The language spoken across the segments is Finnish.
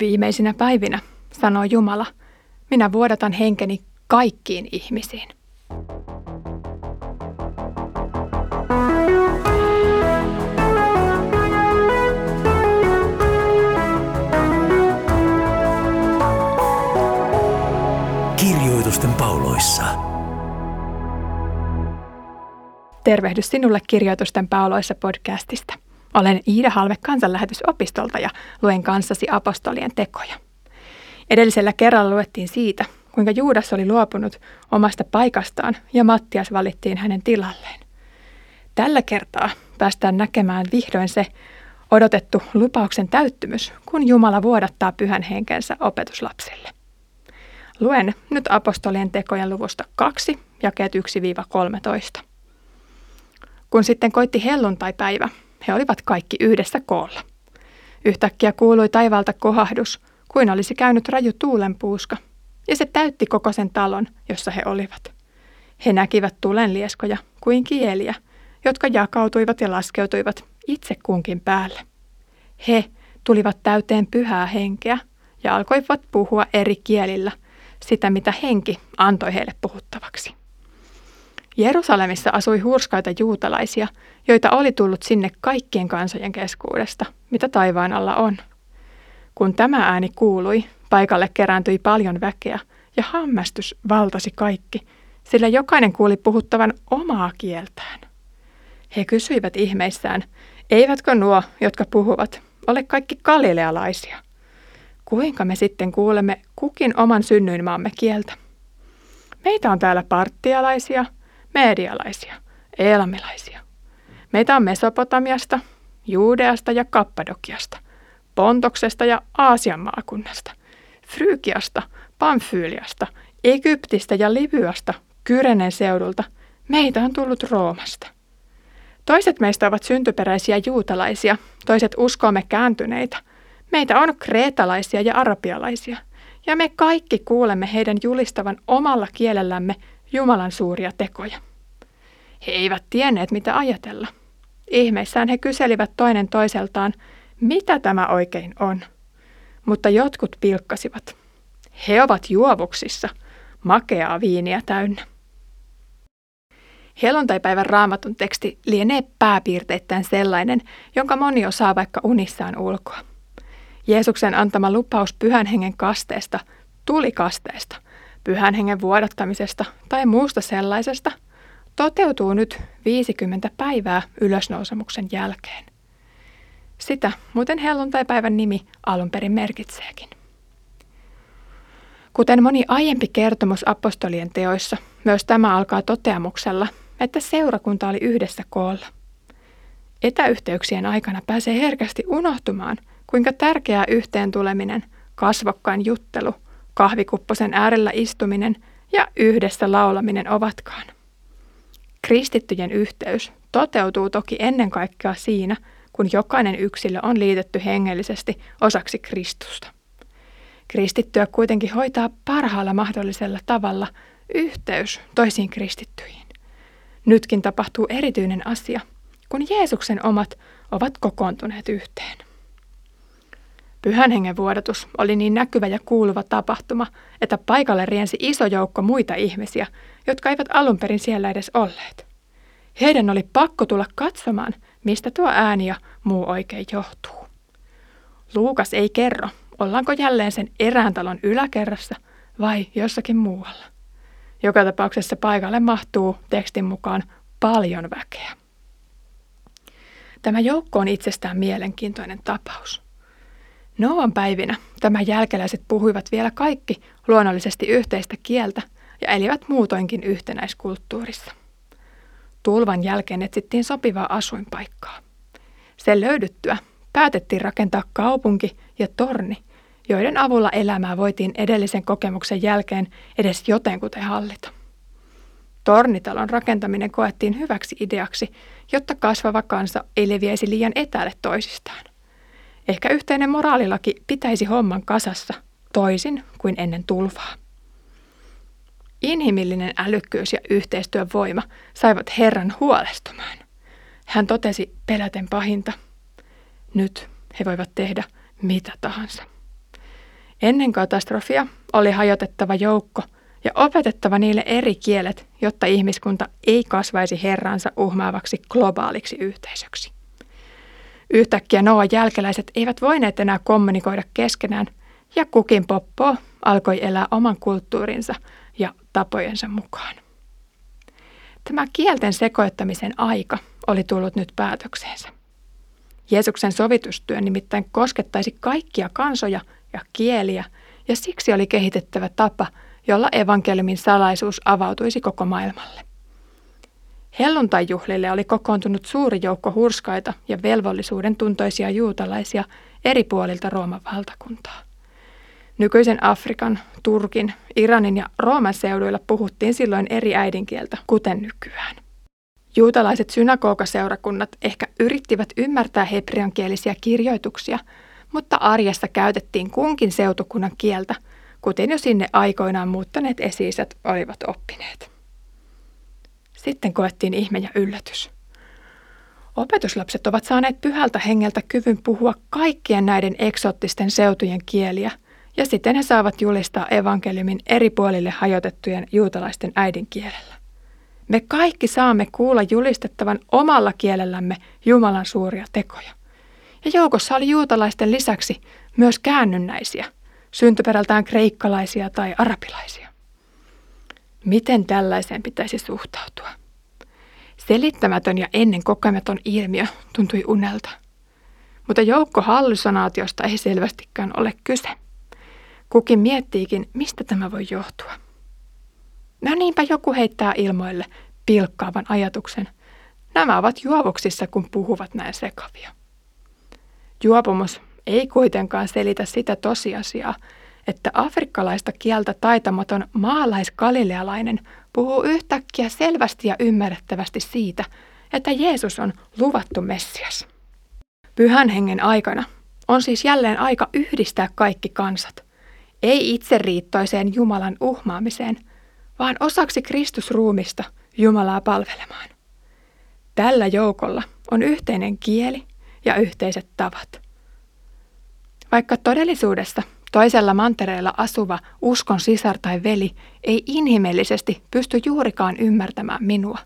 Viimeisinä päivinä, sanoo Jumala, minä vuodatan henkeni kaikkiin ihmisiin. Kirjoitusten pauloissa. Tervehdys sinulle Kirjoitusten pauloissa podcastista. Olen Iida Halve kansanlähetysopistolta ja luen kanssasi apostolien tekoja. Edellisellä kerralla luettiin siitä, kuinka Juudas oli luopunut omasta paikastaan ja Mattias valittiin hänen tilalleen. Tällä kertaa päästään näkemään vihdoin se odotettu lupauksen täyttymys, kun Jumala vuodattaa pyhän henkensä opetuslapsille. Luen nyt apostolien tekojen luvusta 2, jakeet 1-13. Kun sitten koitti helluntai-päivä, he olivat kaikki yhdessä koolla. Yhtäkkiä kuului taivaalta kohahdus, kuin olisi käynyt raju tuulenpuuska, ja se täytti koko sen talon, jossa he olivat. He näkivät tulenlieskoja kuin kieliä, jotka jakautuivat ja laskeutuivat itse kunkin päälle. He tulivat täyteen pyhää henkeä ja alkoivat puhua eri kielillä sitä, mitä henki antoi heille puhuttavaksi. Jerusalemissa asui hurskaita juutalaisia, joita oli tullut sinne kaikkien kansojen keskuudesta, mitä taivaan alla on. Kun tämä ääni kuului, paikalle kerääntyi paljon väkeä ja hämmästys valtasi kaikki, sillä jokainen kuuli puhuttavan omaa kieltään. He kysyivät ihmeissään, eivätkö nuo, jotka puhuvat, ole kaikki galilealaisia? Kuinka me sitten kuulemme kukin oman synnyinmaamme kieltä? Meitä on täällä parttialaisia – medialaisia, elamilaisia. Meitä on Mesopotamiasta, Juudeasta ja Kappadokiasta, Pontoksesta ja Aasian maakunnasta, Frygiasta, Pamfyyliasta, Egyptistä ja Libyasta, Kyrenen seudulta. Meitä on tullut Roomasta. Toiset meistä ovat syntyperäisiä juutalaisia, toiset uskoamme kääntyneitä. Meitä on kreetalaisia ja arabialaisia. Ja me kaikki kuulemme heidän julistavan omalla kielellämme Jumalan suuria tekoja. He eivät tienneet, mitä ajatella. Ihmeissään he kyselivät toinen toiseltaan, mitä tämä oikein on. Mutta jotkut pilkkasivat. He ovat juovuksissa, makeaa viiniä täynnä. Hellontaipäivän raamatun teksti lienee pääpiirteittäin sellainen, jonka moni osaa vaikka unissaan ulkoa. Jeesuksen antama lupaus pyhän hengen kasteesta tuli kasteesta – pyhän hengen vuodattamisesta tai muusta sellaisesta toteutuu nyt 50 päivää ylösnousemuksen jälkeen. Sitä muuten helluntaipäivän nimi alun perin merkitseekin. Kuten moni aiempi kertomus apostolien teoissa, myös tämä alkaa toteamuksella, että seurakunta oli yhdessä koolla. Etäyhteyksien aikana pääsee herkästi unohtumaan, kuinka tärkeää yhteen tuleminen, kasvokkain juttelu – kahvikupposen äärellä istuminen ja yhdessä laulaminen ovatkaan. Kristittyjen yhteys toteutuu toki ennen kaikkea siinä, kun jokainen yksilö on liitetty hengellisesti osaksi Kristusta. Kristittyä kuitenkin hoitaa parhaalla mahdollisella tavalla yhteys toisiin kristittyihin. Nytkin tapahtuu erityinen asia, kun Jeesuksen omat ovat kokoontuneet yhteen. Pyhän hengen vuodatus oli niin näkyvä ja kuuluva tapahtuma, että paikalle riensi iso joukko muita ihmisiä, jotka eivät alun perin siellä edes olleet. Heidän oli pakko tulla katsomaan, mistä tuo ääni ja muu oikein johtuu. Luukas ei kerro, ollaanko jälleen sen erään talon yläkerrassa vai jossakin muualla. Joka tapauksessa paikalle mahtuu tekstin mukaan paljon väkeä. Tämä joukko on itsestään mielenkiintoinen tapaus. Noan päivinä tämä jälkeläiset puhuivat vielä kaikki luonnollisesti yhteistä kieltä ja elivät muutoinkin yhtenäiskulttuurissa. Tulvan jälkeen etsittiin sopivaa asuinpaikkaa. Sen löydyttyä päätettiin rakentaa kaupunki ja torni, joiden avulla elämää voitiin edellisen kokemuksen jälkeen edes jotenkuten hallita. Tornitalon rakentaminen koettiin hyväksi ideaksi, jotta kasvava kansa ei leviäisi liian etäälle toisistaan. Ehkä yhteinen moraalilaki pitäisi homman kasassa toisin kuin ennen tulvaa. Inhimillinen älykkyys ja yhteistyön voima saivat Herran huolestumaan. Hän totesi peläten pahinta. Nyt he voivat tehdä mitä tahansa. Ennen katastrofia oli hajotettava joukko ja opetettava niille eri kielet, jotta ihmiskunta ei kasvaisi herransa uhmaavaksi globaaliksi yhteisöksi. Yhtäkkiä Noa jälkeläiset eivät voineet enää kommunikoida keskenään ja kukin poppo alkoi elää oman kulttuurinsa ja tapojensa mukaan. Tämä kielten sekoittamisen aika oli tullut nyt päätökseensä. Jeesuksen sovitustyö nimittäin koskettaisi kaikkia kansoja ja kieliä, ja siksi oli kehitettävä tapa, jolla evankeliumin salaisuus avautuisi koko maailmalle. Helluntajuhlille oli kokoontunut suuri joukko hurskaita ja velvollisuuden tuntoisia juutalaisia eri puolilta Rooman valtakuntaa. Nykyisen Afrikan, Turkin, Iranin ja Rooman seuduilla puhuttiin silloin eri äidinkieltä, kuten nykyään. Juutalaiset synagogaseurakunnat ehkä yrittivät ymmärtää hebreankielisiä kirjoituksia, mutta arjessa käytettiin kunkin seutukunnan kieltä, kuten jo sinne aikoinaan muuttaneet esiisät olivat oppineet. Sitten koettiin ihme ja yllätys. Opetuslapset ovat saaneet pyhältä hengeltä kyvyn puhua kaikkien näiden eksoottisten seutujen kieliä, ja sitten he saavat julistaa evankeliumin eri puolille hajotettujen juutalaisten äidinkielellä. Me kaikki saamme kuulla julistettavan omalla kielellämme Jumalan suuria tekoja. Ja joukossa oli juutalaisten lisäksi myös käännynnäisiä, syntyperältään kreikkalaisia tai arabilaisia. Miten tällaiseen pitäisi suhtautua? Selittämätön ja ennen kokematon ilmiö tuntui unelta. Mutta joukko hallusanaatiosta ei selvästikään ole kyse. Kukin miettiikin, mistä tämä voi johtua. No niinpä joku heittää ilmoille pilkkaavan ajatuksen. Nämä ovat juovuksissa, kun puhuvat näin sekavia. Juopumus ei kuitenkaan selitä sitä tosiasiaa, että afrikkalaista kieltä taitamaton maalaiskalilealainen puhuu yhtäkkiä selvästi ja ymmärrettävästi siitä, että Jeesus on luvattu Messias. Pyhän hengen aikana on siis jälleen aika yhdistää kaikki kansat, ei itseriittoiseen Jumalan uhmaamiseen, vaan osaksi Kristusruumista Jumalaa palvelemaan. Tällä joukolla on yhteinen kieli ja yhteiset tavat. Vaikka todellisuudessa toisella mantereella asuva uskon sisar tai veli ei inhimillisesti pysty juurikaan ymmärtämään minua,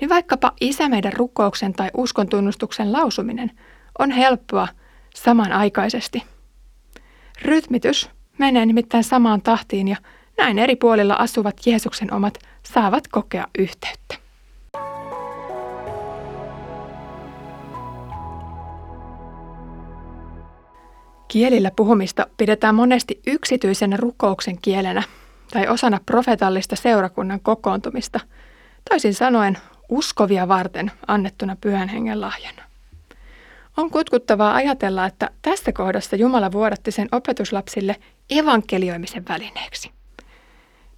niin vaikkapa isä meidän rukouksen tai uskon tunnustuksen lausuminen on helppoa samanaikaisesti. Rytmitys menee nimittäin samaan tahtiin ja näin eri puolilla asuvat Jeesuksen omat saavat kokea yhteyttä. Kielillä puhumista pidetään monesti yksityisenä rukouksen kielenä tai osana profetallista seurakunnan kokoontumista, toisin sanoen uskovia varten annettuna pyhän hengen lahjana. On kutkuttavaa ajatella, että tässä kohdassa Jumala vuodatti sen opetuslapsille evankelioimisen välineeksi.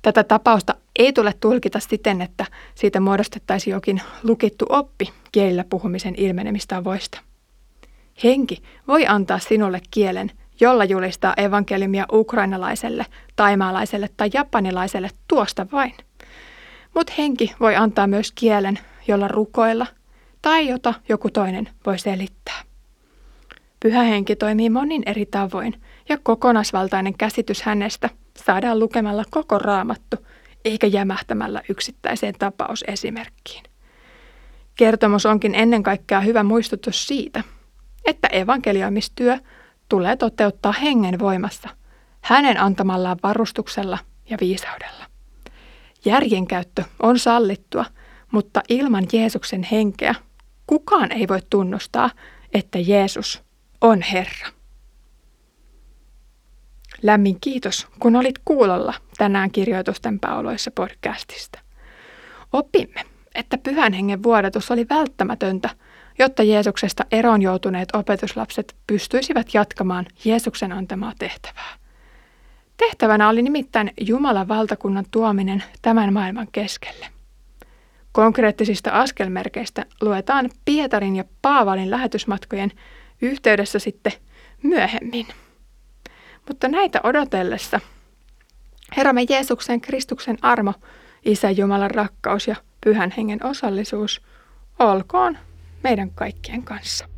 Tätä tapausta ei tule tulkita siten, että siitä muodostettaisiin jokin lukittu oppi kielillä puhumisen ilmenemistavoista. Henki voi antaa sinulle kielen, jolla julistaa evankeliumia ukrainalaiselle, taimaalaiselle tai japanilaiselle tuosta vain. Mutta henki voi antaa myös kielen, jolla rukoilla tai jota joku toinen voi selittää. Pyhä henki toimii monin eri tavoin ja kokonaisvaltainen käsitys hänestä saadaan lukemalla koko raamattu eikä jämähtämällä yksittäiseen tapausesimerkkiin. Kertomus onkin ennen kaikkea hyvä muistutus siitä, että evankelioimistyö tulee toteuttaa hengen voimassa, hänen antamallaan varustuksella ja viisaudella. Järjenkäyttö on sallittua, mutta ilman Jeesuksen henkeä kukaan ei voi tunnustaa, että Jeesus on Herra. Lämmin kiitos, kun olit kuulolla tänään kirjoitusten pauloissa podcastista. Opimme, että pyhän hengen vuodatus oli välttämätöntä, jotta Jeesuksesta eroon joutuneet opetuslapset pystyisivät jatkamaan Jeesuksen antamaa tehtävää. Tehtävänä oli nimittäin Jumalan valtakunnan tuominen tämän maailman keskelle. Konkreettisista askelmerkeistä luetaan Pietarin ja Paavalin lähetysmatkojen yhteydessä sitten myöhemmin. Mutta näitä odotellessa Herramme Jeesuksen Kristuksen armo, Isä Jumalan rakkaus ja Pyhän Hengen osallisuus olkoon meidän kaikkien kanssa.